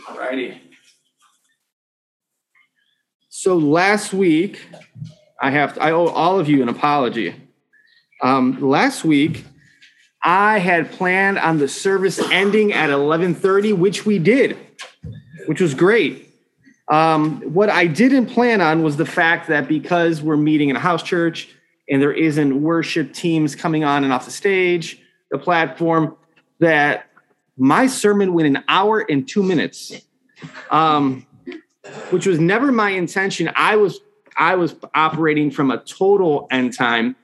Alrighty. So last week, I have I owe all of you an apology. Um, last week, I had planned on the service ending at 11:30, which we did, which was great. Um, what I didn't plan on was the fact that because we're meeting in a house church and there isn't worship teams coming on and off the stage, the platform, that my sermon went an hour and two minutes, um, which was never my intention. I was I was operating from a total end time,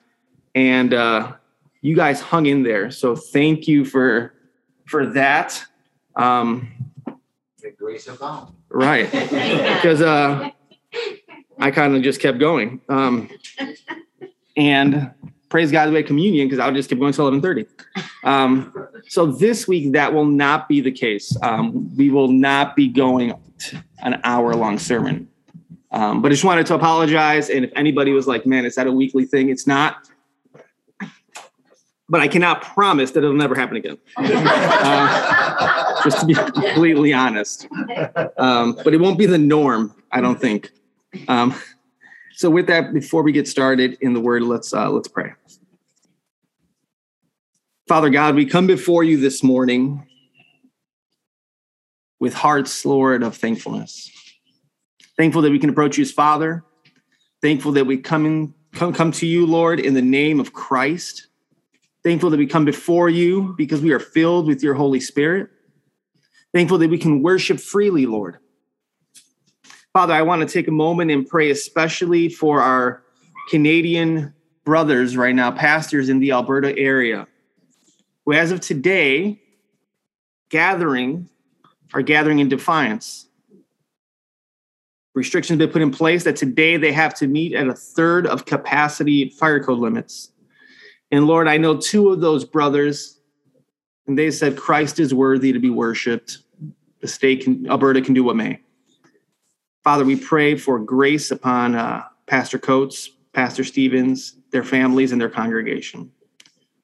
and uh, you guys hung in there. So thank you for for that. Um, The grace of God. right, because uh, I kind of just kept going. Um, and praise God, had communion because I would just keep going till eleven thirty. Um, so this week that will not be the case. Um, we will not be going an hour long sermon. Um, but I just wanted to apologize. And if anybody was like, "Man, is that a weekly thing?" It's not. But I cannot promise that it'll never happen again. Uh, just to be completely honest. Um, but it won't be the norm, I don't think. So with that, before we get started in the word, let's uh, let's pray. Father God, we come before you this morning with hearts, Lord, of thankfulness. Thankful that we can approach you as Father. Thankful that we come in, come, come to you, Lord, in the name of Christ. Thankful that we come before you because we are filled with your Holy Spirit. Thankful that we can worship freely, Lord. Father, I want to take a moment and pray especially for our Canadian brothers right now, pastors in the Alberta area, who, as of today, gathering are gathering in defiance. Restrictions have been put in place that today they have to meet at a third of capacity fire code limits. And Lord, I know two of those brothers, and they said Christ is worthy to be worshiped. The state can, Alberta can do what may. Father, we pray for grace upon uh, Pastor Coates, Pastor Stephens, their families, and their congregation.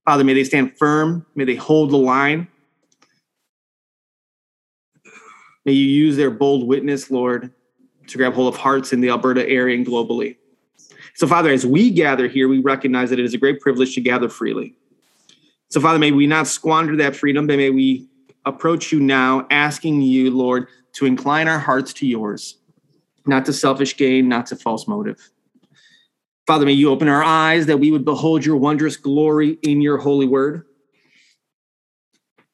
Father, may they stand firm. May they hold the line. May you use their bold witness, Lord, to grab hold of hearts in the Alberta area and globally. So, Father, as we gather here, we recognize that it is a great privilege to gather freely. So, Father, may we not squander that freedom, but may we approach you now, asking you, Lord, to incline our hearts to yours, not to selfish gain, not to false motive. Father, may you open our eyes that we would behold your wondrous glory in your holy word.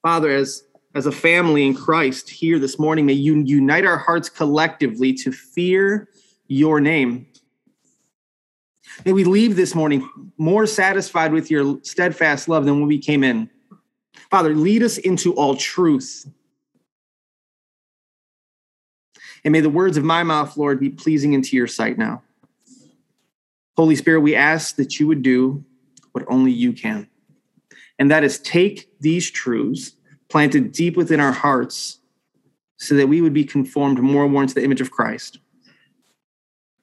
Father, as, as a family in Christ here this morning, may you unite our hearts collectively to fear your name. May we leave this morning more satisfied with your steadfast love than when we came in. Father, lead us into all truth. And may the words of my mouth, Lord, be pleasing into your sight now. Holy Spirit, we ask that you would do what only you can. And that is take these truths planted deep within our hearts so that we would be conformed more and more into the image of Christ.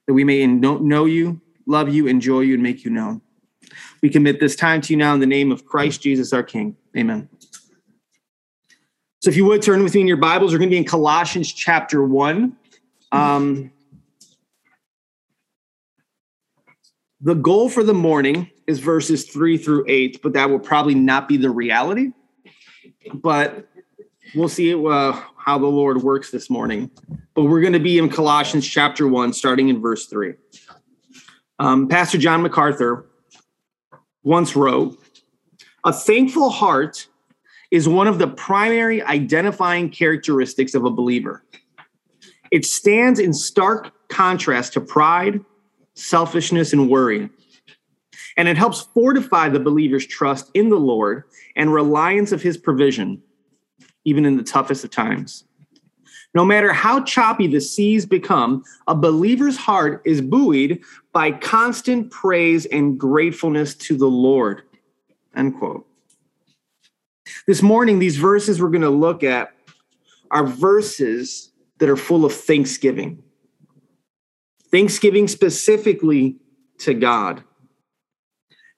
That we may know you, love you, enjoy you, and make you known. We commit this time to you now in the name of Christ Jesus, our King. Amen. So if you would turn with me in your Bibles, we're going to be in Colossians chapter 1. Um, the goal for the morning is verses 3 through 8, but that will probably not be the reality. But we'll see uh, how the Lord works this morning. But we're going to be in Colossians chapter 1, starting in verse 3. Um, Pastor John MacArthur once wrote A thankful heart is one of the primary identifying characteristics of a believer. It stands in stark contrast to pride, selfishness, and worry. And it helps fortify the believer's trust in the Lord and reliance of his provision, even in the toughest of times. No matter how choppy the seas become, a believer's heart is buoyed by constant praise and gratefulness to the Lord. End quote. This morning, these verses we're going to look at are verses that are full of thanksgiving. Thanksgiving specifically to God.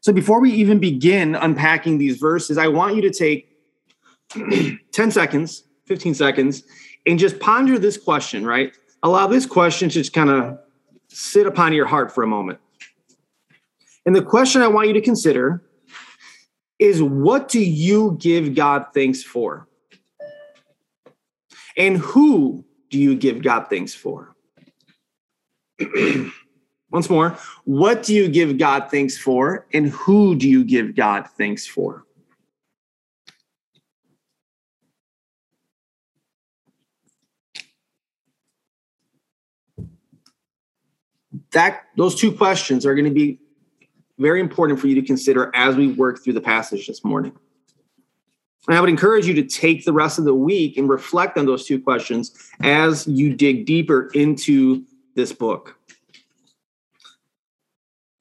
So before we even begin unpacking these verses, I want you to take 10 seconds, 15 seconds, and just ponder this question, right? Allow this question to just kind of sit upon your heart for a moment. And the question I want you to consider is what do you give God thanks for? And who do you give God thanks for? Once more, what do you give God thanks for? And who do you give God thanks for? That those two questions are going to be very important for you to consider as we work through the passage this morning. And I would encourage you to take the rest of the week and reflect on those two questions as you dig deeper into this book.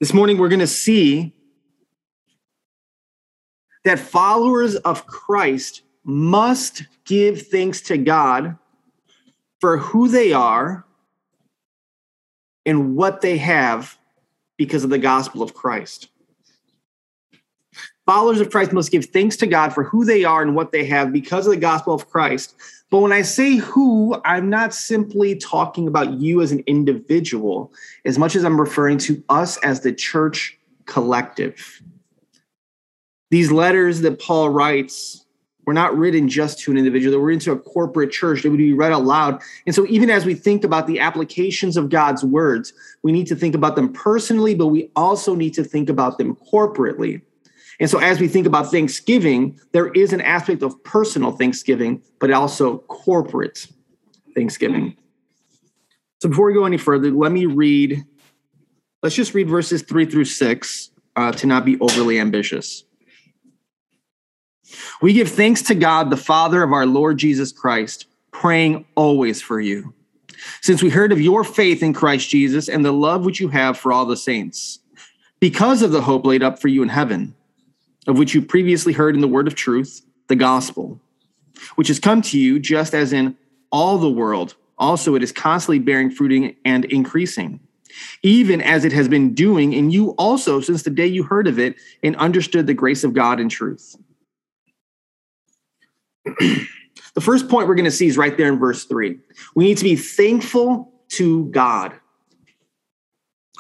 This morning, we're going to see that followers of Christ must give thanks to God for who they are and what they have because of the gospel of Christ. Followers of Christ must give thanks to God for who they are and what they have because of the gospel of Christ. But when I say who, I'm not simply talking about you as an individual, as much as I'm referring to us as the church collective. These letters that Paul writes were not written just to an individual, we're into a corporate church. They would be read aloud. And so, even as we think about the applications of God's words, we need to think about them personally, but we also need to think about them corporately. And so, as we think about Thanksgiving, there is an aspect of personal Thanksgiving, but also corporate Thanksgiving. So, before we go any further, let me read, let's just read verses three through six uh, to not be overly ambitious. We give thanks to God, the Father of our Lord Jesus Christ, praying always for you, since we heard of your faith in Christ Jesus and the love which you have for all the saints, because of the hope laid up for you in heaven, of which you previously heard in the word of truth, the gospel, which has come to you just as in all the world. Also, it is constantly bearing fruit and increasing, even as it has been doing in you also since the day you heard of it and understood the grace of God in truth the first point we're going to see is right there in verse three. We need to be thankful to God.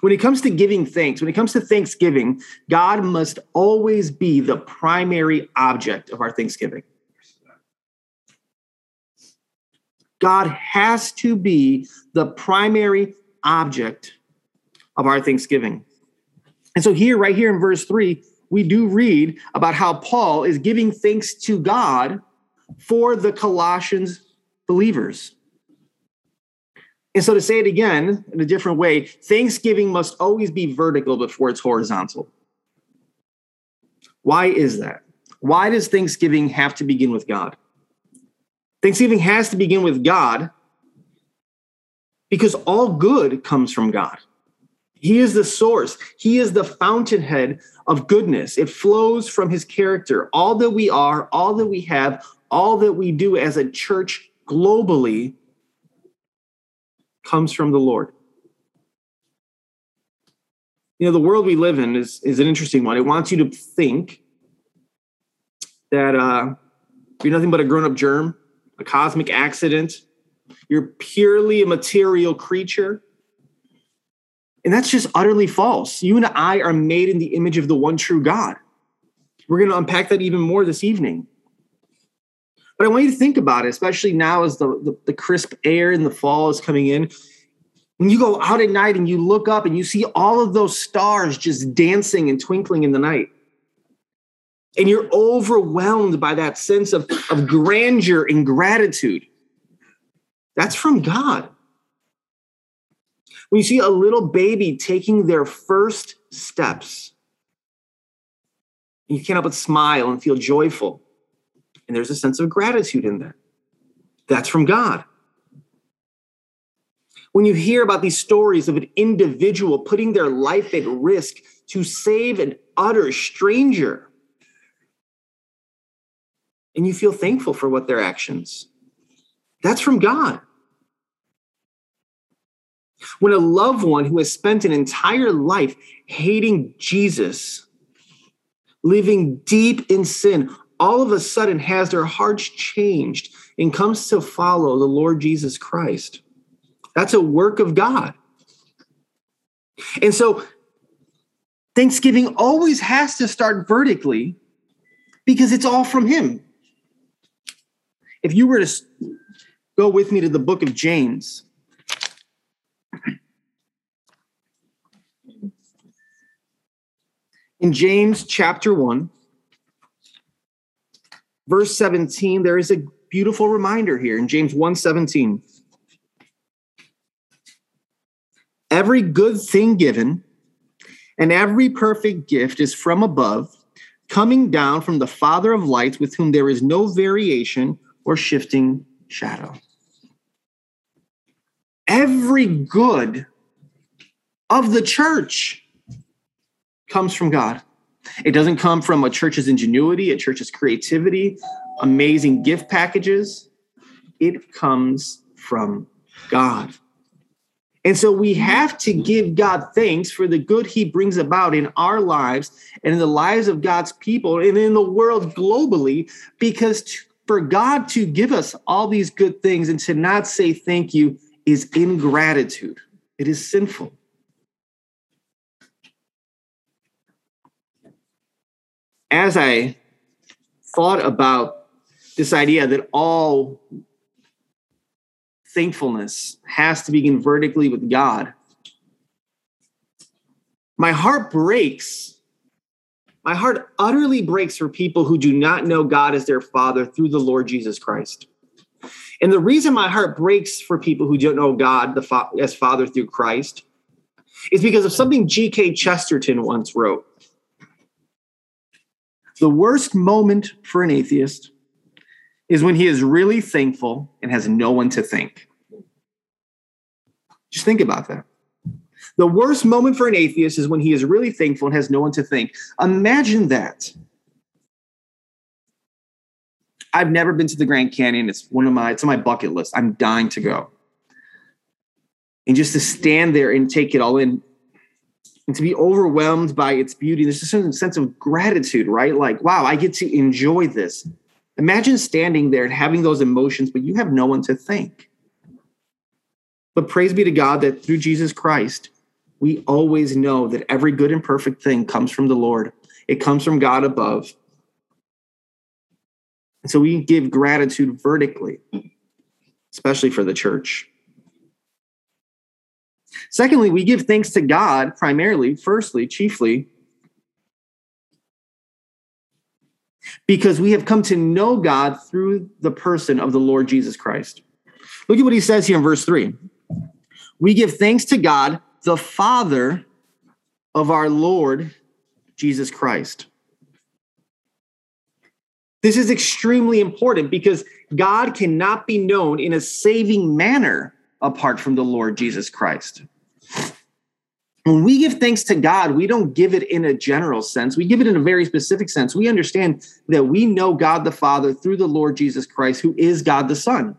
When it comes to giving thanks, when it comes to Thanksgiving, God must always be the primary object of our Thanksgiving. God has to be the primary object of our Thanksgiving. And so, here, right here in verse three, we do read about how Paul is giving thanks to God for the Colossians believers. And so, to say it again in a different way, Thanksgiving must always be vertical before it's horizontal. Why is that? Why does Thanksgiving have to begin with God? Thanksgiving has to begin with God because all good comes from God. He is the source, He is the fountainhead of goodness. It flows from His character. All that we are, all that we have, all that we do as a church globally comes from the Lord. You know, the world we live in is, is an interesting one. It wants you to think that uh, you're nothing but a grown up germ, a cosmic accident. You're purely a material creature. And that's just utterly false. You and I are made in the image of the one true God. We're going to unpack that even more this evening. But I want you to think about it, especially now as the, the, the crisp air in the fall is coming in. When you go out at night and you look up and you see all of those stars just dancing and twinkling in the night, and you're overwhelmed by that sense of, of grandeur and gratitude, that's from God. When you see a little baby taking their first steps, you can't help but smile and feel joyful. And there's a sense of gratitude in that. That's from God. When you hear about these stories of an individual putting their life at risk to save an utter stranger, and you feel thankful for what their actions, that's from God. When a loved one who has spent an entire life hating Jesus, living deep in sin, all of a sudden has their hearts changed and comes to follow the Lord Jesus Christ. That's a work of God. And so Thanksgiving always has to start vertically because it's all from Him. If you were to go with me to the book of James, in James chapter 1, verse 17, there is a beautiful reminder here in James 1 17. Every good thing given and every perfect gift is from above, coming down from the Father of lights, with whom there is no variation or shifting shadow. Every good of the church comes from God. It doesn't come from a church's ingenuity, a church's creativity, amazing gift packages. It comes from God. And so we have to give God thanks for the good he brings about in our lives and in the lives of God's people and in the world globally, because for God to give us all these good things and to not say thank you is ingratitude. It is sinful. As I thought about this idea that all thankfulness has to begin vertically with God, my heart breaks. My heart utterly breaks for people who do not know God as their Father through the Lord Jesus Christ. And the reason my heart breaks for people who don't know God fa- as Father through Christ is because of something G.K. Chesterton once wrote. The worst moment for an atheist is when he is really thankful and has no one to thank. Just think about that. The worst moment for an atheist is when he is really thankful and has no one to thank. Imagine that. I've never been to the Grand Canyon. It's one of my it's on my bucket list. I'm dying to go. And just to stand there and take it all in and to be overwhelmed by its beauty. There's a certain sense of gratitude, right? Like, wow, I get to enjoy this. Imagine standing there and having those emotions, but you have no one to thank. But praise be to God that through Jesus Christ, we always know that every good and perfect thing comes from the Lord. It comes from God above. And so we give gratitude vertically, especially for the church. Secondly, we give thanks to God primarily, firstly, chiefly, because we have come to know God through the person of the Lord Jesus Christ. Look at what he says here in verse 3. We give thanks to God, the Father of our Lord Jesus Christ. This is extremely important because God cannot be known in a saving manner apart from the Lord Jesus Christ. When we give thanks to God, we don't give it in a general sense. We give it in a very specific sense. We understand that we know God the Father through the Lord Jesus Christ, who is God the Son.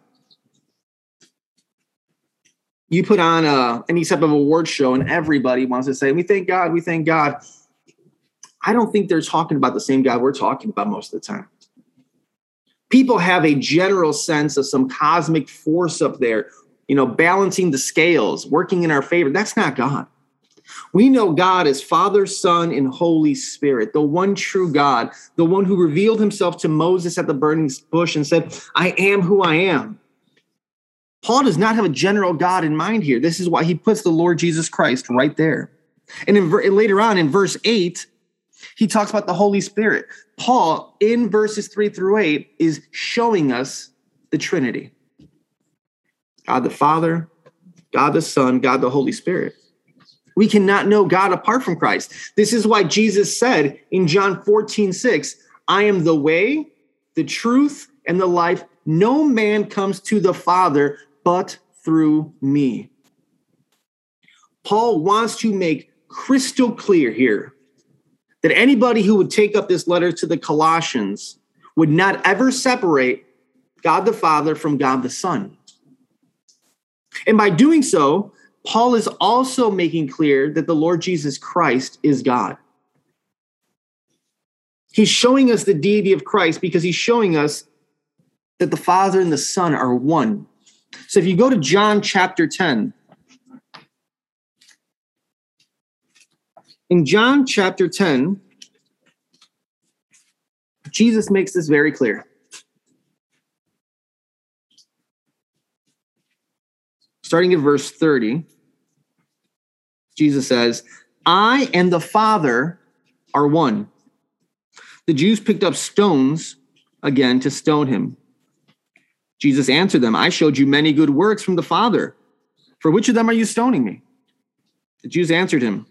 You put on a, any type of award show, and everybody wants to say, We thank God, we thank God. I don't think they're talking about the same God we're talking about most of the time. People have a general sense of some cosmic force up there you know, balancing the scales, working in our favor. That's not God. We know God as Father, Son, and Holy Spirit, the one true God, the one who revealed himself to Moses at the burning bush and said, I am who I am. Paul does not have a general God in mind here. This is why he puts the Lord Jesus Christ right there. And in, later on in verse 8, he talks about the Holy Spirit. Paul, in verses 3 through 8, is showing us the Trinity. God the Father, God the Son, God the Holy Spirit. We cannot know God apart from Christ. This is why Jesus said in John 14, 6, I am the way, the truth, and the life. No man comes to the Father but through me. Paul wants to make crystal clear here that anybody who would take up this letter to the Colossians would not ever separate God the Father from God the Son. And by doing so, Paul is also making clear that the Lord Jesus Christ is God. He's showing us the deity of Christ because he's showing us that the Father and the Son are one. So if you go to John chapter 10, in John chapter 10, Jesus makes this very clear. Starting at verse 30, Jesus says, I and the Father are one. The Jews picked up stones again to stone him. Jesus answered them, I showed you many good works from the Father. For which of them are you stoning me? The Jews answered him,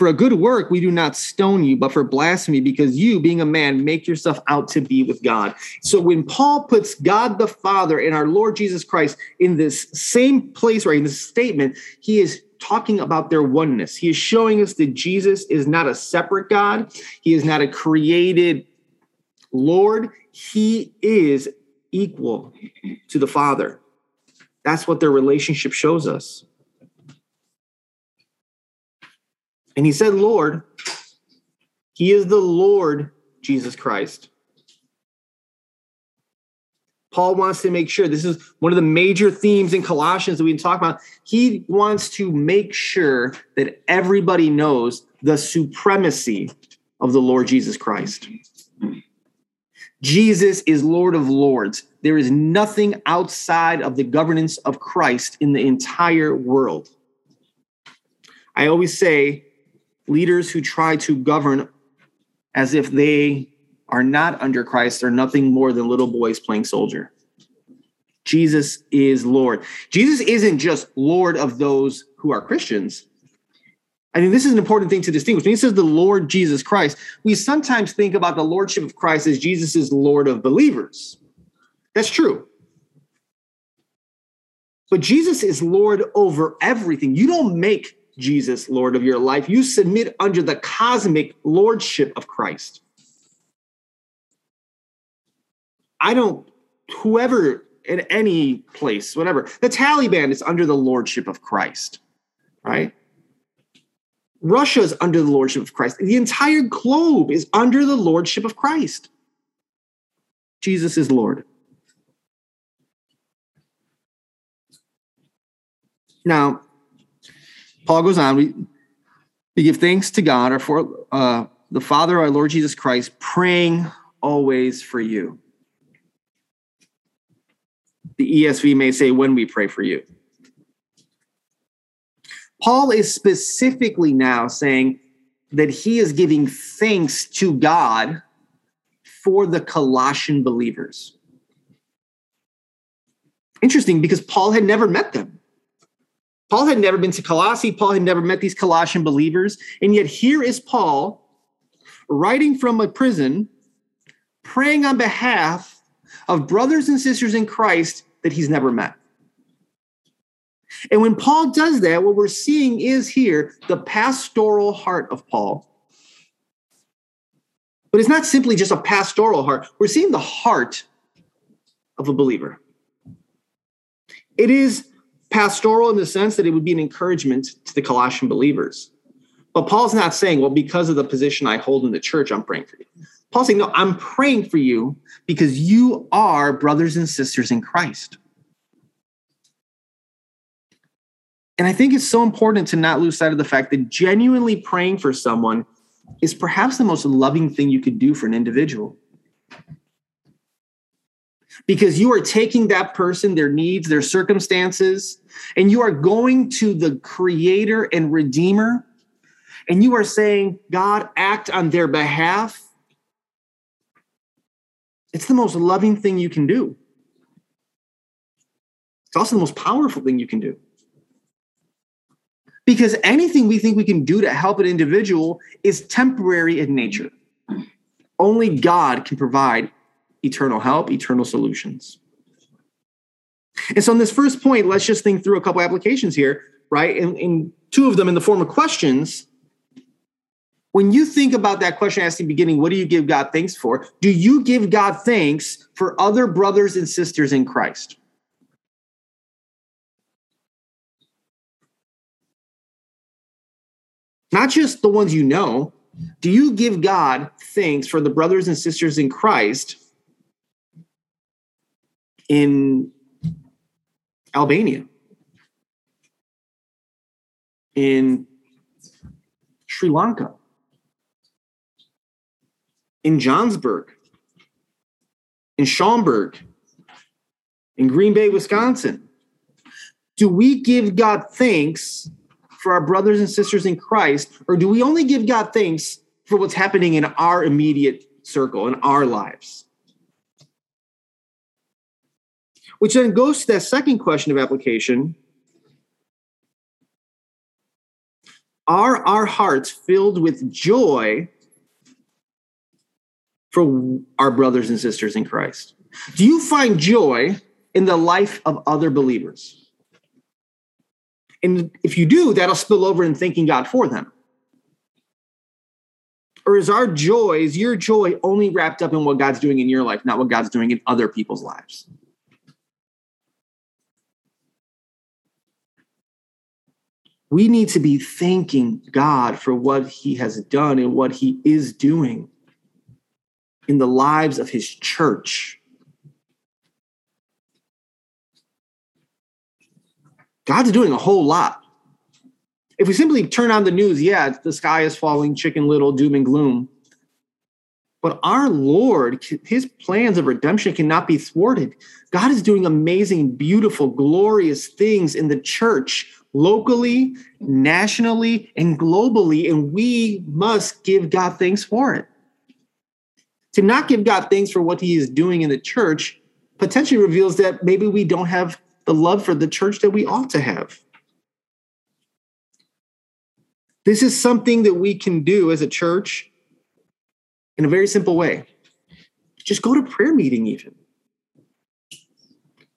For a good work we do not stone you, but for blasphemy, because you, being a man, make yourself out to be with God. So when Paul puts God the Father and our Lord Jesus Christ in this same place, right, in this statement, he is talking about their oneness. He is showing us that Jesus is not a separate God, he is not a created Lord. He is equal to the Father. That's what their relationship shows us. And he said, Lord, he is the Lord Jesus Christ. Paul wants to make sure this is one of the major themes in Colossians that we talk about. He wants to make sure that everybody knows the supremacy of the Lord Jesus Christ. Jesus is Lord of Lords. There is nothing outside of the governance of Christ in the entire world. I always say leaders who try to govern as if they are not under Christ are nothing more than little boys playing soldier. Jesus is Lord. Jesus isn't just Lord of those who are Christians. I think this is an important thing to distinguish. When he says the Lord Jesus Christ, we sometimes think about the Lordship of Christ as Jesus is Lord of believers. That's true. But Jesus is Lord over everything. You don't make Jesus Lord of your life, you submit under the cosmic Lordship of Christ. I don't, whoever in any place, whatever, the Taliban is under the Lordship of Christ, right? Russia is under the Lordship of Christ. The entire globe is under the Lordship of Christ. Jesus is Lord. Now, Paul goes on. We, we give thanks to God, our for uh, the Father, our Lord Jesus Christ, praying always for you the ESV may say, when we pray for you. Paul is specifically now saying that he is giving thanks to God for the Colossian believers. Interesting because Paul had never met them. Paul had never been to Colossae. Paul had never met these Colossian believers. And yet here is Paul writing from a prison, praying on behalf of brothers and sisters in Christ that he's never met. And when Paul does that, what we're seeing is here the pastoral heart of Paul. But it's not simply just a pastoral heart, we're seeing the heart of a believer. It is pastoral in the sense that it would be an encouragement to the Colossian believers. But Paul's not saying, well, because of the position I hold in the church, I'm praying for you. Paul's saying, no, I'm praying for you because you are brothers and sisters in Christ. And I think it's so important to not lose sight of the fact that genuinely praying for someone is perhaps the most loving thing you could do for an individual. Because you are taking that person, their needs, their circumstances, and you are going to the creator and redeemer, and you are saying, God, act on their behalf it's the most loving thing you can do. It's also the most powerful thing you can do. Because anything we think we can do to help an individual is temporary in nature. Only God can provide eternal help, eternal solutions. And so, on this first point, let's just think through a couple applications here, right? And, and two of them in the form of questions when you think about that question asked in the beginning, what do you give God thanks for? Do you give God thanks for other brothers and sisters in Christ? Not just the ones you know. Do you give God thanks for the brothers and sisters in Christ in Albania, in Sri Lanka, in Johnsburg, in Schaumburg, in Green Bay, Wisconsin? Do we give God thanks for our brothers and sisters in Christ, or do we only give God thanks for what's happening in our immediate circle, in our lives? Which then goes to that second question of application. Are our hearts filled with joy for our brothers and sisters in Christ? Do you find joy in the life of other believers? And if you do, that'll spill over in thanking God for them. Or is our joy, is your joy only wrapped up in what God's doing in your life, not what God's doing in other people's lives? We need to be thanking God for what he has done and what he is doing in the lives of his church. God's doing a whole lot. If we simply turn on the news, yeah, the sky is falling, chicken little, doom and gloom. But our Lord, his plans of redemption cannot be thwarted. God is doing amazing, beautiful, glorious things in the church, locally, nationally, and globally, and we must give God thanks for it. To not give God thanks for what he is doing in the church potentially reveals that maybe we don't have the love for the church that we ought to have. This is something that we can do as a church in a very simple way. Just go to prayer meeting, even.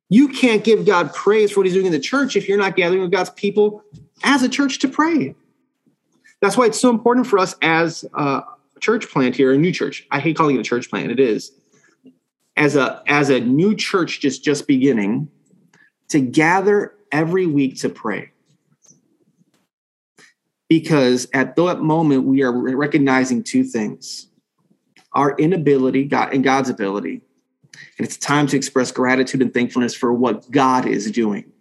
You can't give God praise for what he's doing in the church if you're not gathering with God's people as a church to pray. That's why it's so important for us as a church plant here, a new church. I hate calling it a church plant, it is. As a as a new church just just beginning, to gather every week to pray. Because at that moment, we are recognizing two things our inability God, and God's ability. And it's time to express gratitude and thankfulness for what God is doing.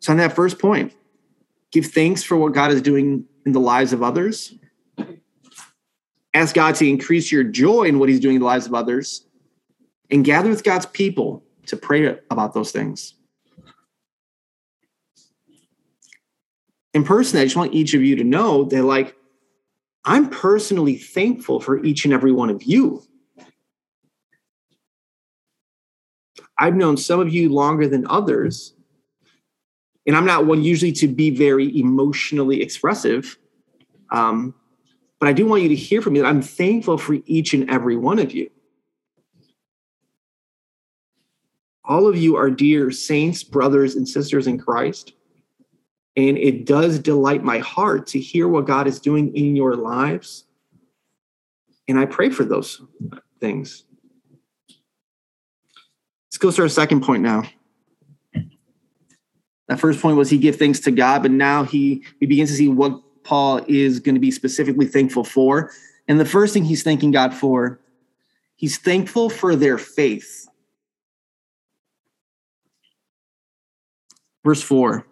So, on that first point, give thanks for what God is doing in the lives of others. Ask God to increase your joy in what He's doing in the lives of others and gather with God's people to pray about those things. In person, I just want each of you to know that, like, I'm personally thankful for each and every one of you. I've known some of you longer than others, and I'm not one usually to be very emotionally expressive. Um, but I do want you to hear from me that I'm thankful for each and every one of you. all of you are dear saints, brothers, and sisters in Christ. And it does delight my heart to hear what God is doing in your lives. And I pray for those things. Let's go to our second point now. That first point was he give thanks to God, but now he we begin to see what Paul is going to be specifically thankful for. And the first thing he's thanking God for, he's thankful for their faith. Verse 4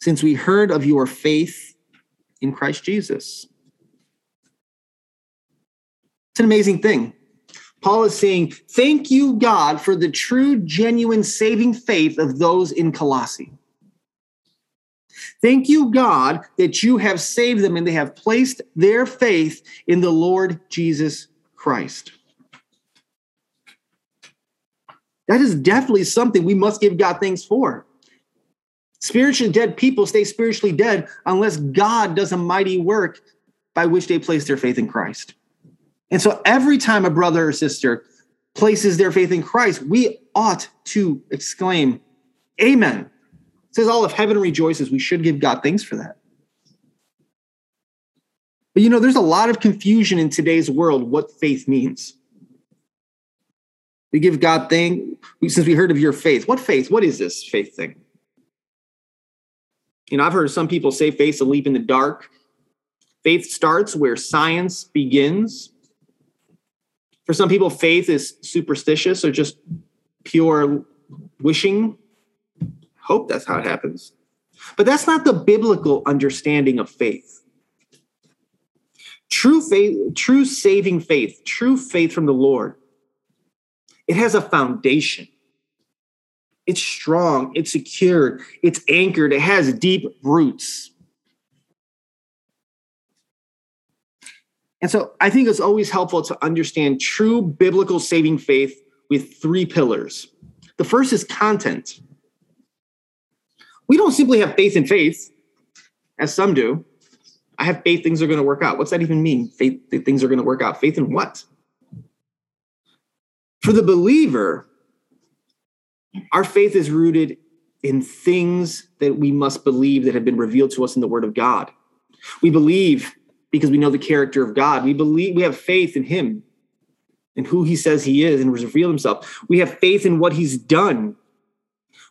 Since we heard of your faith in Christ Jesus. It's an amazing thing. Paul is saying, Thank you, God, for the true, genuine, saving faith of those in Colossae. Thank you, God, that you have saved them and they have placed their faith in the Lord Jesus Christ. That is definitely something we must give God thanks for. Spiritually dead people stay spiritually dead unless God does a mighty work by which they place their faith in Christ. And so every time a brother or sister places their faith in Christ, we ought to exclaim, Amen. It says all of heaven rejoices. We should give God thanks for that. But you know, there's a lot of confusion in today's world what faith means. We give God thanks since we heard of your faith. What faith? What is this faith thing? You know, I've heard some people say faith's a leap in the dark. Faith starts where science begins. For some people, faith is superstitious or just pure wishing. Hope that's how it happens. But that's not the biblical understanding of faith. True faith, true saving faith, true faith from the Lord, it has a foundation. It's strong, it's secure, it's anchored, it has deep roots. And so I think it's always helpful to understand true biblical saving faith with three pillars. The first is content. We don't simply have faith in faith, as some do. I have faith things are going to work out. What's that even mean? Faith that things are going to work out. Faith in what? For the believer, our faith is rooted in things that we must believe that have been revealed to us in the Word of God. We believe because we know the character of God. We believe we have faith in Him and who He says He is and revealed Himself. We have faith in what He's done.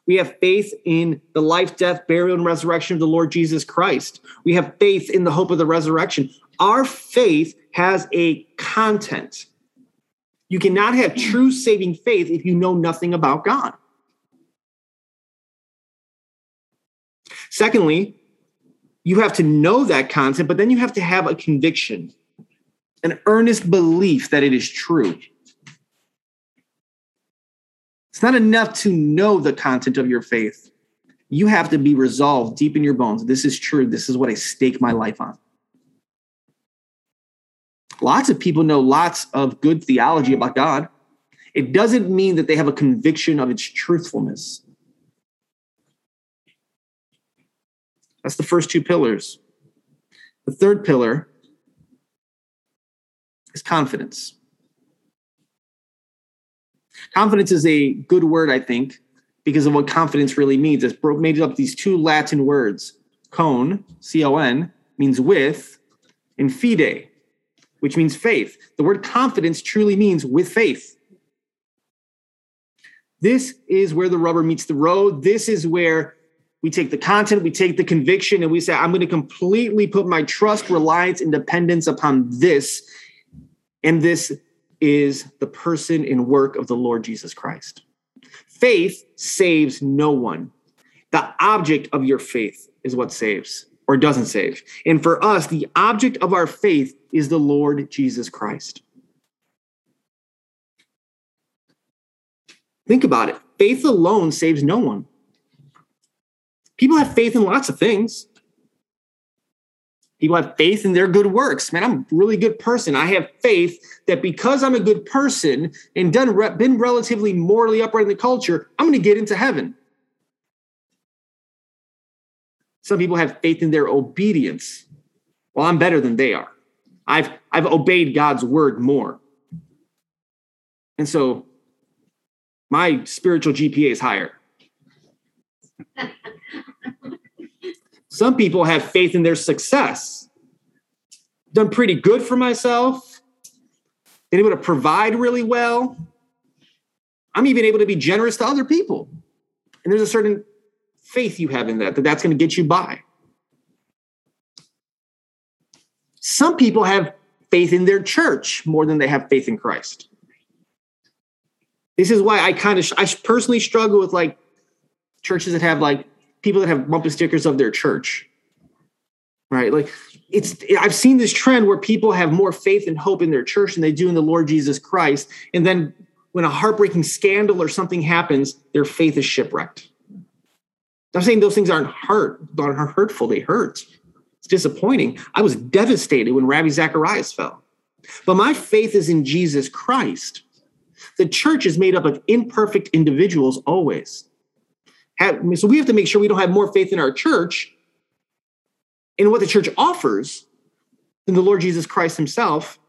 We have faith in the life, death, burial, and resurrection of the Lord Jesus Christ. We have faith in the hope of the resurrection. Our faith has a content. You cannot have true saving faith if you know nothing about God. Secondly, you have to know that content, but then you have to have a conviction, an earnest belief that it is true. It's not enough to know the content of your faith. You have to be resolved deep in your bones. This is true. This is what I stake my life on. Lots of people know lots of good theology about God. It doesn't mean that they have a conviction of its truthfulness. That's the first two pillars. The third pillar is confidence. Confidence is a good word, I think, because of what confidence really means. It's made up these two Latin words. Con, C O N, means with, and fide, which means faith. The word confidence truly means with faith. This is where the rubber meets the road. This is where we take the content, we take the conviction, and we say, I'm going to completely put my trust, reliance, and dependence upon this. And this is the person and work of the Lord Jesus Christ. Faith saves no one. The object of your faith is what saves or doesn't save. And for us, the object of our faith is the Lord Jesus Christ. Think about it faith alone saves no one. People have faith in lots of things. People have faith in their good works. Man, I'm a really good person. I have faith that because I'm a good person and done been relatively morally upright in the culture, I'm going to get into heaven. Some people have faith in their obedience. Well, I'm better than they are. I've I've obeyed God's word more. And so my spiritual GPA is higher. Some people have faith in their success. Done pretty good for myself. Been able to provide really well. I'm even able to be generous to other people. And there's a certain faith you have in that, that that's going to get you by. Some people have faith in their church more than they have faith in Christ. This is why I kind of, I personally struggle with like churches that have like people that have bumper stickers of their church right? Like it's i've seen this trend where people have more faith and hope in their church than they do in the lord jesus christ. And then when a heartbreaking scandal or something happens their faith is shipwrecked. I'm saying those things aren't hurt aren't hurtful. They hurt. It's disappointing. I was devastated when Ravi Zacharias fell. But my faith is in jesus christ. The church is made up of imperfect individuals always have, so we have to make sure we don't have more faith in our church and what the church offers than the Lord Jesus Christ himself.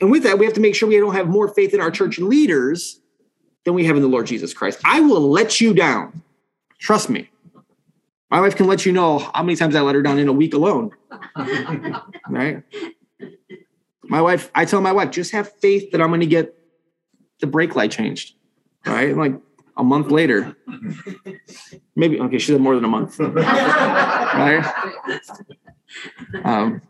And with that, we have to make sure we don't have more faith in our church leaders than we have in the Lord Jesus Christ. I will let you down. Trust me. My wife can let you know how many times I let her down in a week alone. right? My wife, I tell my wife, just have faith that I'm going to get the brake light changed. Right? Like, a month later, maybe okay, she said more than a month, right? Um,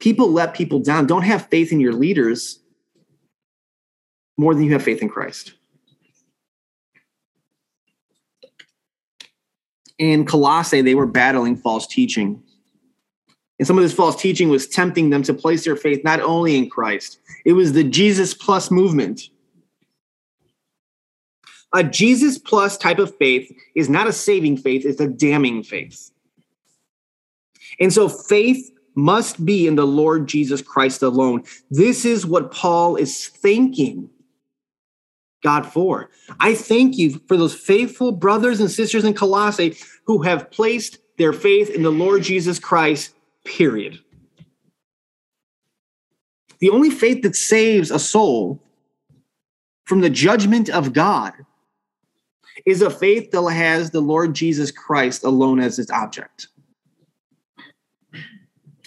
People let people down. Don't have faith in your leaders more than you have faith in Christ. In Colossae, they were battling false teaching. And some of this false teaching was tempting them to place their faith not only in Christ, it was the Jesus plus movement. A Jesus plus type of faith is not a saving faith, it's a damning faith. And so faith must be in the Lord Jesus Christ alone. This is what Paul is thanking God for. I thank you for those faithful brothers and sisters in Colossae who have placed their faith in the Lord Jesus Christ, period. The only faith that saves a soul from the judgment of God is a faith that has the Lord Jesus Christ alone as its object.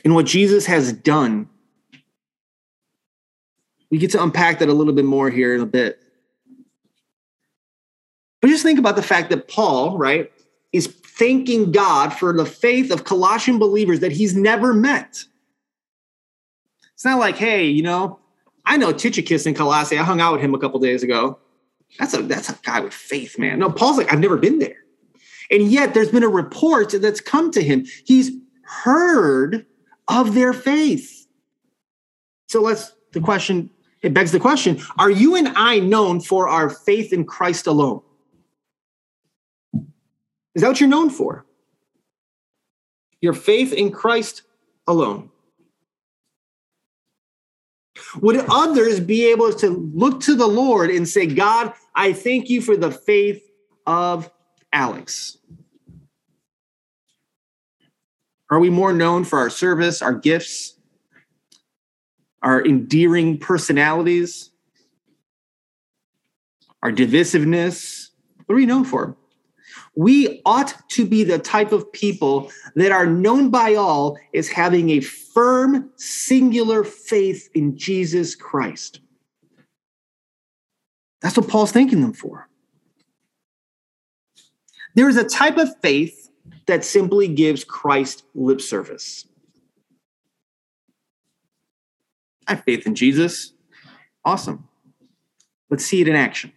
And what Jesus has done, we get to unpack that a little bit more here in a bit. But just think about the fact that Paul, right, is thanking God for the faith of Colossian believers that he's never met. It's not like, hey, you know, I know Tychicus in Colossae. I hung out with him a couple days ago. That's a that's a guy with faith, man. No, Paul's like, I've never been there. And yet there's been a report that's come to him. He's heard of their faith. So let's the question, it begs the question: Are you and I known for our faith in Christ alone? Is that what you're known for? Your faith in Christ alone. Would others be able to look to the Lord and say, God, I thank you for the faith of Alex? Are we more known for our service, our gifts, our endearing personalities, our divisiveness? What are we known for? We ought to be the type of people that are known by all as having a firm, singular faith in Jesus Christ. That's what Paul's thanking them for. There is a type of faith that simply gives Christ lip service. I have faith in Jesus. Awesome. Let's see it in action.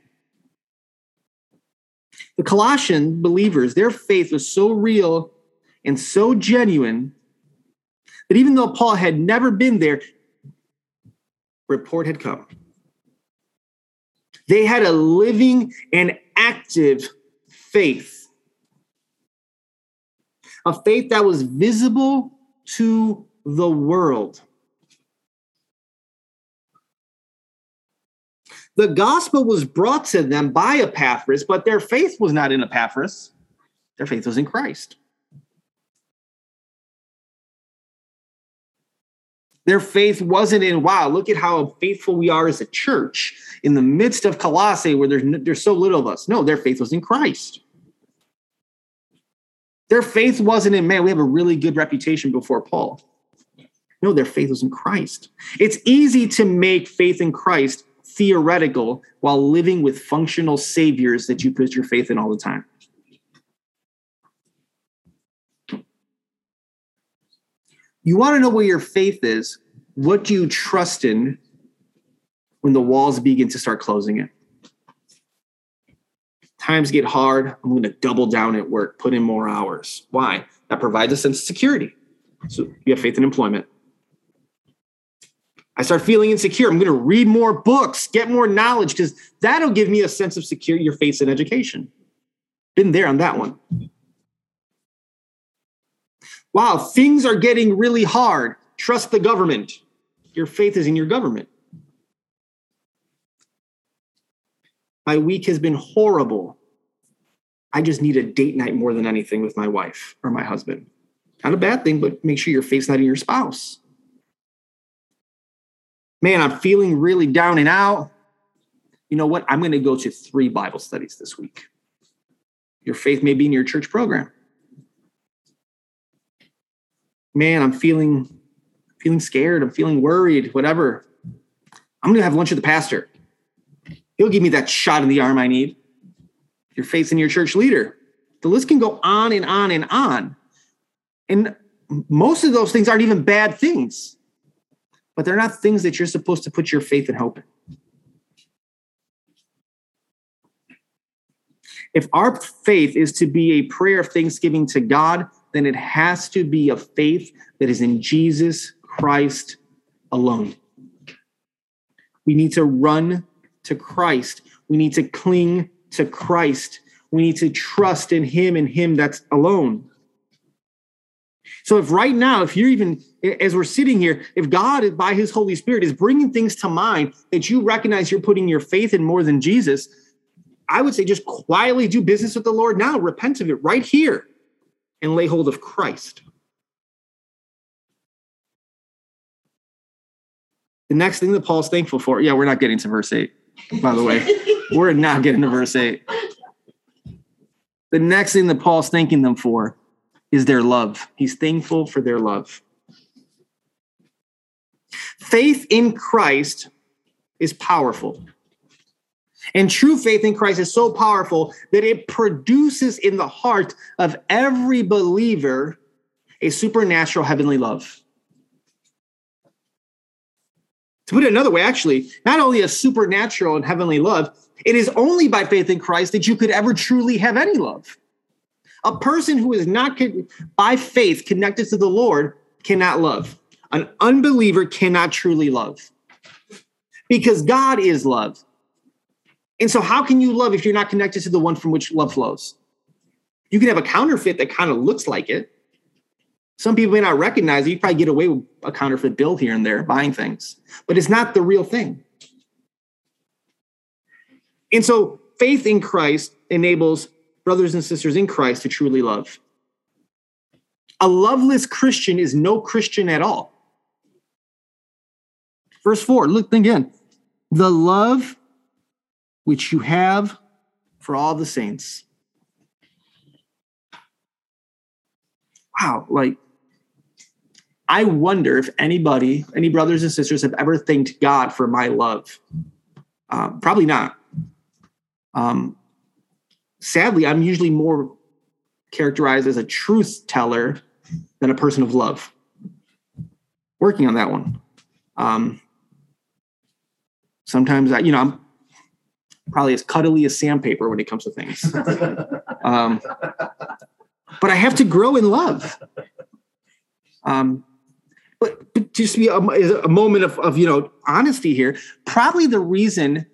The Colossian believers, their faith was so real and so genuine that even though Paul had never been there, report had come. They had a living and active faith, a faith that was visible to the world. The gospel was brought to them by Epaphras, but their faith was not in Epaphras. Their faith was in Christ. Their faith wasn't in, wow, look at how faithful we are as a church in the midst of Colossae where there's, there's so little of us. No, their faith was in Christ. Their faith wasn't in, man, we have a really good reputation before Paul. No, their faith was in Christ. It's easy to make faith in Christ theoretical while living with functional saviors that you put your faith in all the time. You want to know where your faith is. What do you trust in when the walls begin to start closing in? Times get hard. I'm going to double down at work, put in more hours. Why? That provides a sense of security. So you have faith in employment. I start feeling insecure. I'm going to read more books, get more knowledge, because that'll give me a sense of security, your faith in education. Been there on that one. Wow, things are getting really hard. Trust the government. Your faith is in your government. My week has been horrible. I just need a date night more than anything with my wife or my husband. Not a bad thing, but make sure your faith's not in your spouse man, I'm feeling really down and out. You know what? I'm going to go to three Bible studies this week. Your faith may be in your church program. Man, I'm feeling feeling scared. I'm feeling worried, whatever. I'm going to have lunch with the pastor. He'll give me that shot in the arm I need. Your faith in your church leader. The list can go on and on and on. And most of those things aren't even bad things. But they're not things that you're supposed to put your faith and hope in. If our faith is to be a prayer of thanksgiving to God, then it has to be a faith that is in Jesus Christ alone. We need to run to Christ. We need to cling to Christ. We need to trust in Him and Him that's alone. So, if right now, if you're even, as we're sitting here, if God, by His Holy Spirit, is bringing things to mind that you recognize you're putting your faith in more than Jesus, I would say just quietly do business with the Lord now, repent of it right here, and lay hold of Christ. The next thing that Paul's thankful for, yeah, we're not getting to verse 8, by the way. we're not getting to verse 8. The next thing that Paul's thanking them for is their love. He's thankful for their love. Faith in Christ is powerful. And true faith in Christ is so powerful that it produces in the heart of every believer a supernatural heavenly love. To put it another way, actually, not only a supernatural and heavenly love, it is only by faith in Christ that you could ever truly have any love. A person who is not by faith connected to the Lord cannot love. An unbeliever cannot truly love because God is love. And so, how can you love if you're not connected to the one from which love flows? You can have a counterfeit that kind of looks like it. Some people may not recognize it. You probably get away with a counterfeit bill here and there, buying things, but it's not the real thing. And so, faith in Christ enables brothers and sisters in Christ to truly love. A loveless Christian is no Christian at all. Verse 4, look again. The love which you have for all the saints. Wow, like I wonder if anybody, any brothers and sisters, have ever thanked God for my love. Um, probably not. Um, sadly, I'm usually more characterized as a truth teller than a person of love. Working on that one. Um, sometimes I, you know, I'm probably as cuddly as sandpaper when it comes to things. um, but I have to grow in love. Um, but, but just be a, a moment of, of, you know, honesty here. Probably the reason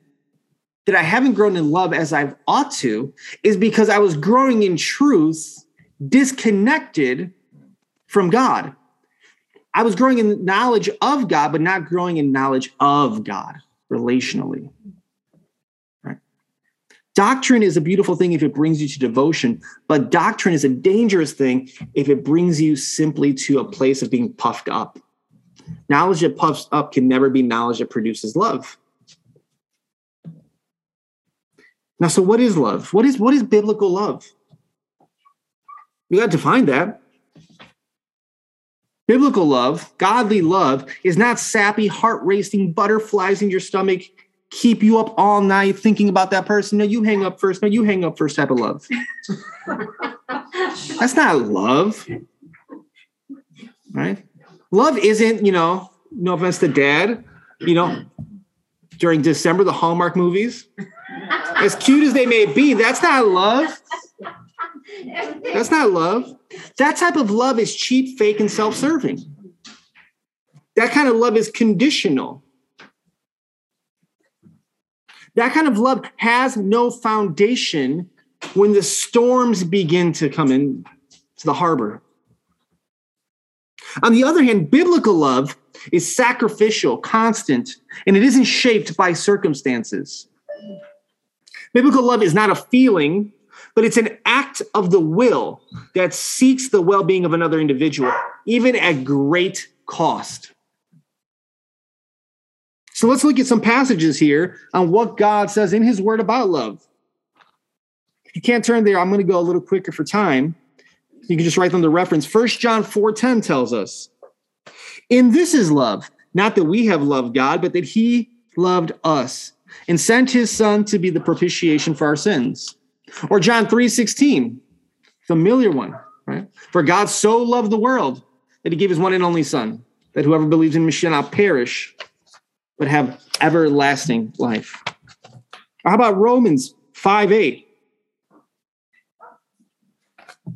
that I haven't grown in love as I've ought to is because I was growing in truth disconnected from God. I was growing in knowledge of God, but not growing in knowledge of God relationally. Right? Doctrine is a beautiful thing if it brings you to devotion, but doctrine is a dangerous thing if it brings you simply to a place of being puffed up. Knowledge that puffs up can never be knowledge that produces love. Now, so what is love? What is what is biblical love? You got to define that. Biblical love, godly love, is not sappy, heart racing butterflies in your stomach keep you up all night thinking about that person. No, you hang up first. No, you hang up first type of love. That's not love. Right? Love isn't, you know, no offense to dad, you know, during December, the Hallmark movies. As cute as they may be, that's not love. That's not love. That type of love is cheap, fake, and self serving. That kind of love is conditional. That kind of love has no foundation when the storms begin to come in to the harbor. On the other hand, biblical love is sacrificial, constant, and it isn't shaped by circumstances. Biblical love is not a feeling, but it's an act of the will that seeks the well being of another individual, even at great cost. So let's look at some passages here on what God says in his word about love. If you can't turn there, I'm going to go a little quicker for time. You can just write them the reference. First John 4:10 tells us, "In this is love, not that we have loved God, but that he loved us and sent his son to be the propitiation for our sins." Or John 3:16, familiar one, right? For God so loved the world that he gave his one and only son that whoever believes in me shall not perish, but have everlasting life. How about Romans 5 8?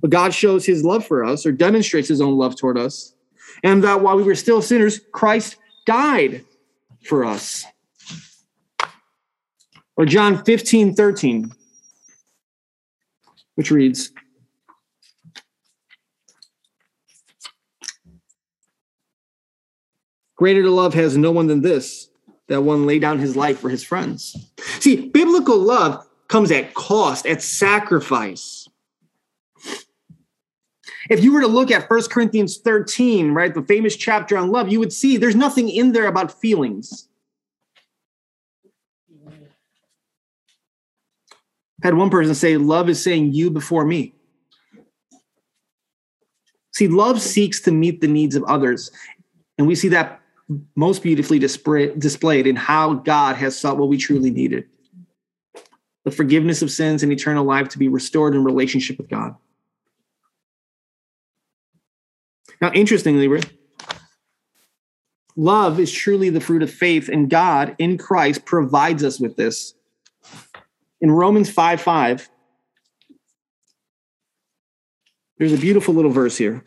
But God shows his love for us or demonstrates his own love toward us, and that while we were still sinners, Christ died for us. Or John 15 13, which reads, Greater to love has no one than this, that one lay down his life for his friends. See, biblical love comes at cost, at sacrifice. If you were to look at 1 Corinthians 13, right, the famous chapter on love, you would see there's nothing in there about feelings. Had one person say, Love is saying you before me. See, love seeks to meet the needs of others. And we see that most beautifully display, displayed in how God has sought what we truly needed the forgiveness of sins and eternal life to be restored in relationship with God. Now, interestingly, love is truly the fruit of faith, and God in Christ provides us with this. In Romans 5 5, there's a beautiful little verse here.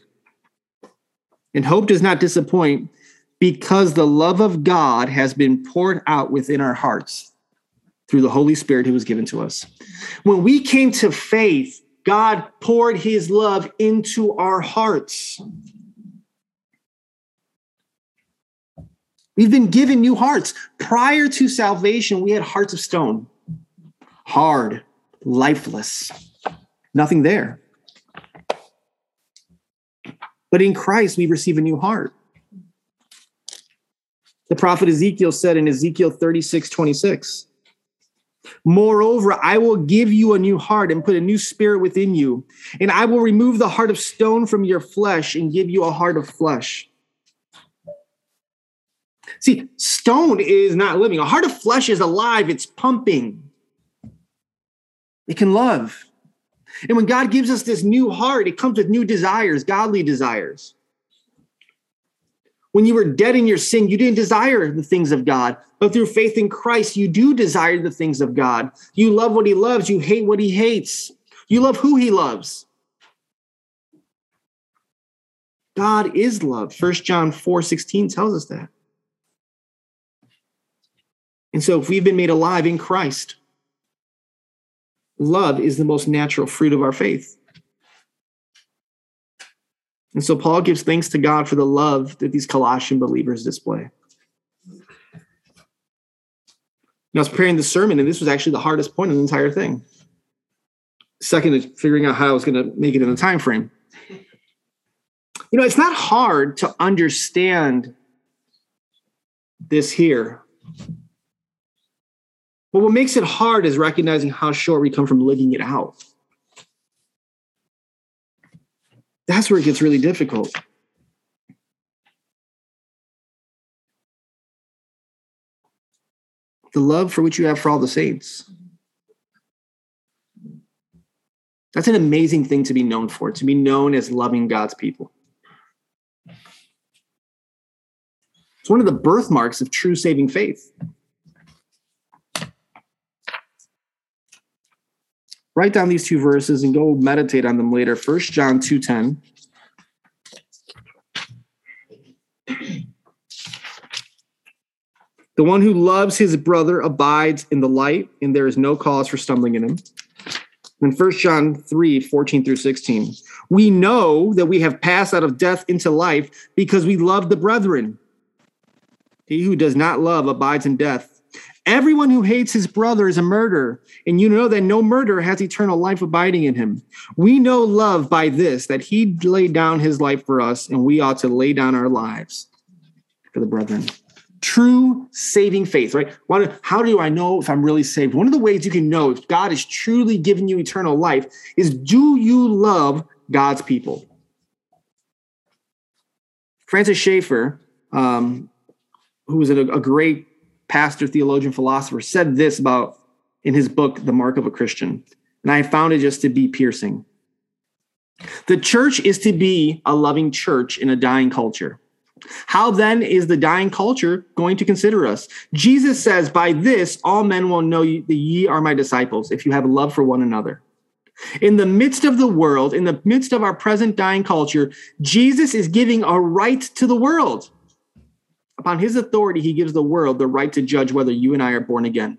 And hope does not disappoint because the love of God has been poured out within our hearts through the Holy Spirit who was given to us. When we came to faith, God poured his love into our hearts. We've been given new hearts. Prior to salvation, we had hearts of stone, hard, lifeless, nothing there. But in Christ, we receive a new heart. The prophet Ezekiel said in Ezekiel 36 26, Moreover, I will give you a new heart and put a new spirit within you, and I will remove the heart of stone from your flesh and give you a heart of flesh. See, stone is not living. A heart of flesh is alive, it's pumping, it can love. And when God gives us this new heart, it comes with new desires, godly desires. When you were dead in your sin, you didn't desire the things of God. But through faith in Christ, you do desire the things of God. You love what he loves, you hate what he hates. You love who he loves. God is love. 1 John 4 16 tells us that. And so, if we've been made alive in Christ, love is the most natural fruit of our faith. And so Paul gives thanks to God for the love that these Colossian believers display. Now, I was preparing the sermon, and this was actually the hardest point of the entire thing. Second is figuring out how I was going to make it in the time frame. You know, it's not hard to understand this here. But what makes it hard is recognizing how short we come from living it out. That's where it gets really difficult. The love for which you have for all the saints. That's an amazing thing to be known for, to be known as loving God's people. It's one of the birthmarks of true saving faith. Write down these two verses and go meditate on them later. First John 2:10. The one who loves his brother abides in the light, and there is no cause for stumbling in him. And 1 John 3, 14 through 16. We know that we have passed out of death into life because we love the brethren. He who does not love abides in death. Everyone who hates his brother is a murderer, and you know that no murderer has eternal life abiding in him. We know love by this, that he laid down his life for us, and we ought to lay down our lives for the brethren. True saving faith, right? How do I know if I'm really saved? One of the ways you can know if God is truly giving you eternal life is do you love God's people? Francis Schaeffer, um, who was a, a great pastor, theologian, philosopher, said this about in his book, The Mark of a Christian. And I found it just to be piercing. The church is to be a loving church in a dying culture. How then is the dying culture going to consider us? Jesus says, By this all men will know that ye are my disciples, if you have love for one another. In the midst of the world, in the midst of our present dying culture, Jesus is giving a right to the world. Upon his authority, he gives the world the right to judge whether you and I are born again.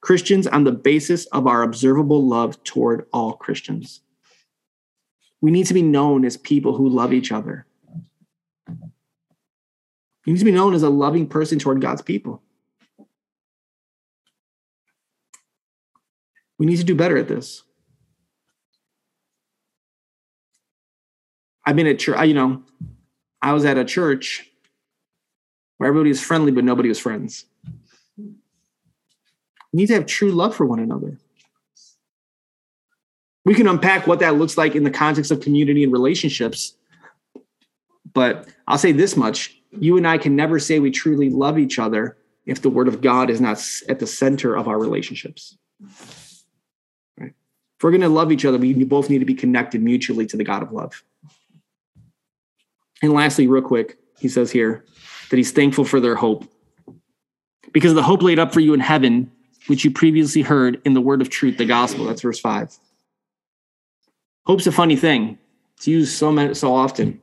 Christians on the basis of our observable love toward all Christians. We need to be known as people who love each other. You need to be known as a loving person toward God's people. We need to do better at this. I've been at church, you know, I was at a church where everybody was friendly, but nobody was friends. We need to have true love for one another. We can unpack what that looks like in the context of community and relationships. But I'll say this much you and I can never say we truly love each other if the word of God is not at the center of our relationships. Right? If we're going to love each other, we both need to be connected mutually to the God of love. And lastly, real quick, he says here that he's thankful for their hope. Because the hope laid up for you in heaven, which you previously heard in the word of truth, the gospel. That's verse five. Hope's a funny thing. It's used so many, so often.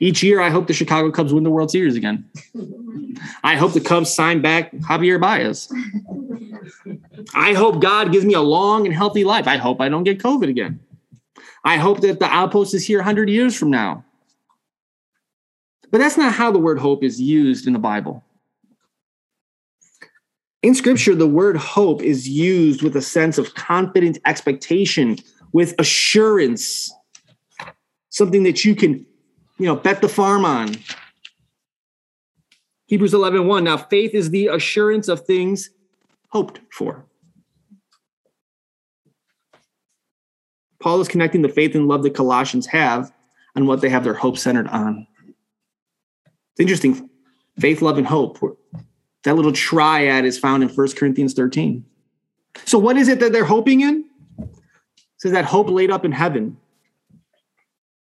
Each year, I hope the Chicago Cubs win the World Series again. I hope the Cubs sign back Javier Baez. I hope God gives me a long and healthy life. I hope I don't get COVID again. I hope that the outpost is here 100 years from now. But that's not how the word hope is used in the Bible. In scripture, the word hope is used with a sense of confident expectation, with assurance, something that you can, you know, bet the farm on. Hebrews 11, 1. Now, faith is the assurance of things hoped for. Paul is connecting the faith and love that Colossians have and what they have their hope centered on. It's interesting. Faith, love, and hope. That little triad is found in 1 Corinthians 13. So, what is it that they're hoping in? It says that hope laid up in heaven.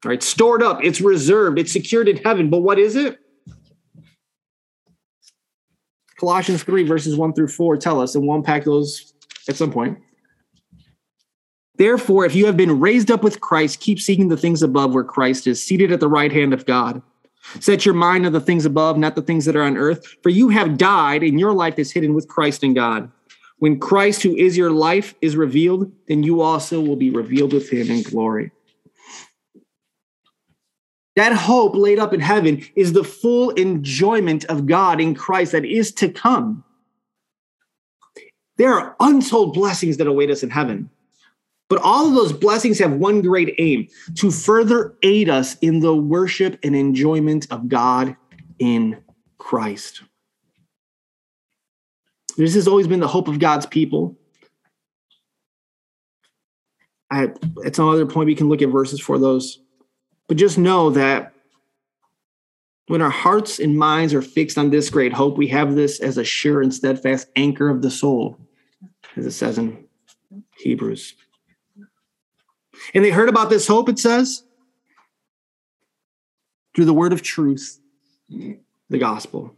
All right, stored up, it's reserved, it's secured in heaven. But what is it? Colossians 3, verses 1 through 4 tell us, and we'll unpack those at some point. Therefore, if you have been raised up with Christ, keep seeking the things above where Christ is, seated at the right hand of God. Set your mind on the things above, not the things that are on earth. For you have died, and your life is hidden with Christ in God. When Christ, who is your life, is revealed, then you also will be revealed with him in glory. That hope laid up in heaven is the full enjoyment of God in Christ that is to come. There are untold blessings that await us in heaven. But all of those blessings have one great aim to further aid us in the worship and enjoyment of God in Christ. This has always been the hope of God's people. I, at some other point, we can look at verses for those. But just know that when our hearts and minds are fixed on this great hope, we have this as a sure and steadfast anchor of the soul, as it says in Hebrews. And they heard about this hope, it says, through the word of truth, the gospel.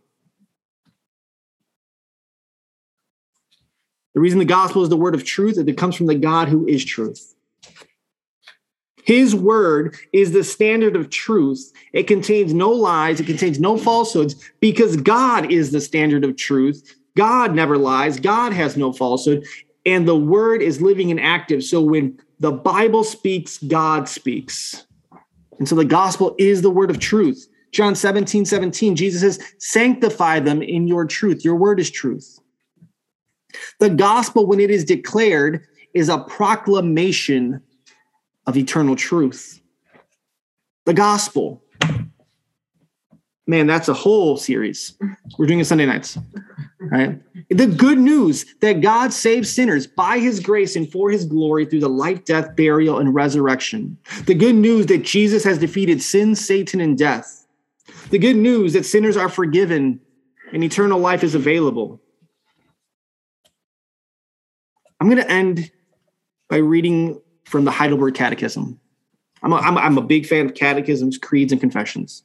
The reason the gospel is the word of truth is that it comes from the God who is truth. His word is the standard of truth. It contains no lies, it contains no falsehoods because God is the standard of truth. God never lies, God has no falsehood, and the word is living and active. So when the Bible speaks, God speaks. And so the gospel is the word of truth. John 17, 17, Jesus says, Sanctify them in your truth. Your word is truth. The gospel, when it is declared, is a proclamation of eternal truth. The gospel. Man, that's a whole series. We're doing it Sunday nights. Right? The good news that God saves sinners by his grace and for his glory through the life, death, burial, and resurrection. The good news that Jesus has defeated sin, Satan, and death. The good news that sinners are forgiven and eternal life is available. I'm going to end by reading from the Heidelberg Catechism. I'm a, I'm, a, I'm a big fan of catechisms, creeds, and confessions.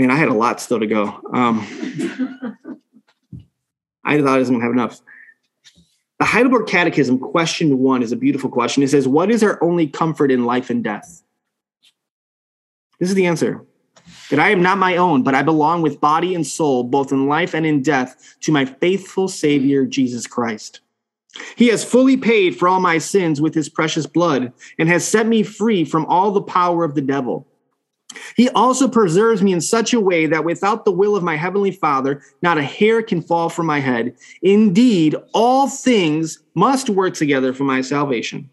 Man, I had a lot still to go. Um, I thought I was going to have enough. The Heidelberg Catechism, question one, is a beautiful question. It says, What is our only comfort in life and death? This is the answer that I am not my own, but I belong with body and soul, both in life and in death, to my faithful Savior, Jesus Christ. He has fully paid for all my sins with his precious blood and has set me free from all the power of the devil. He also preserves me in such a way that without the will of my heavenly Father, not a hair can fall from my head. Indeed, all things must work together for my salvation.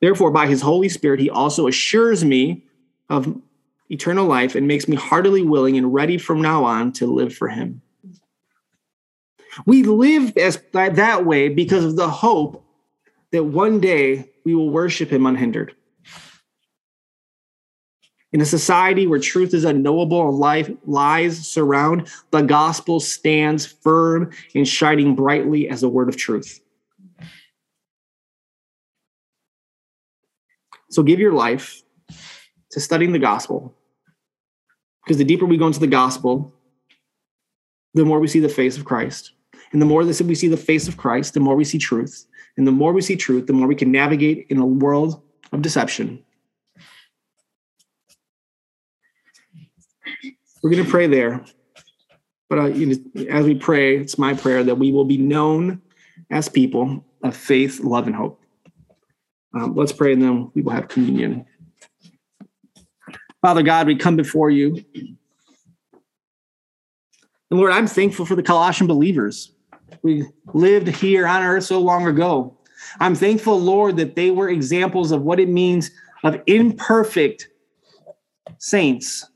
Therefore, by his Holy Spirit, he also assures me of eternal life and makes me heartily willing and ready from now on to live for him. We live as that way because of the hope that one day we will worship him unhindered. In a society where truth is unknowable and life, lies surround, the gospel stands firm and shining brightly as a word of truth. So give your life to studying the gospel. Because the deeper we go into the gospel, the more we see the face of Christ. And the more that we see the face of Christ, the more we see truth. And the more we see truth, the more we can navigate in a world of deception. We're going to pray there. But uh, you know, as we pray, it's my prayer that we will be known as people of faith, love, and hope. Um, let's pray, and then we will have communion. Father God, we come before you. And Lord, I'm thankful for the Colossian believers. We lived here on earth so long ago. I'm thankful, Lord, that they were examples of what it means of imperfect saints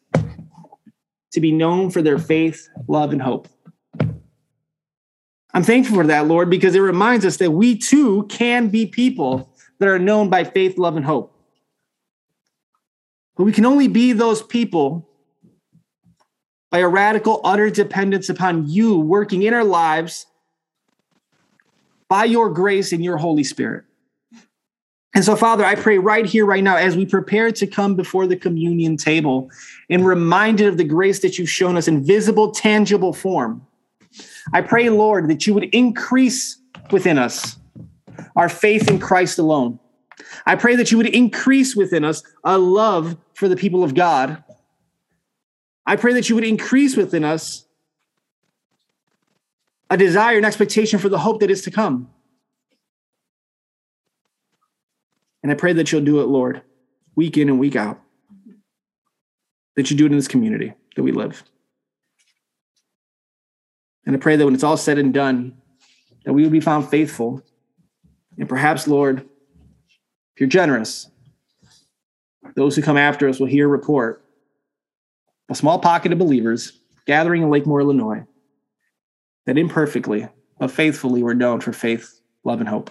to be known for their faith, love, and hope. I'm thankful for that, Lord, because it reminds us that we too can be people that are known by faith, love, and hope. But we can only be those people by a radical, utter dependence upon you working in our lives by your grace and your Holy Spirit. And so, Father, I pray right here, right now, as we prepare to come before the communion table and reminded of the grace that you've shown us in visible, tangible form, I pray, Lord, that you would increase within us our faith in Christ alone. I pray that you would increase within us a love for the people of God. I pray that you would increase within us a desire and expectation for the hope that is to come. And I pray that you'll do it, Lord, week in and week out. That you do it in this community that we live. And I pray that when it's all said and done, that we will be found faithful. And perhaps, Lord, if you're generous, those who come after us will hear a report a small pocket of believers gathering in Lakemoor, Illinois, that imperfectly but faithfully were known for faith, love, and hope.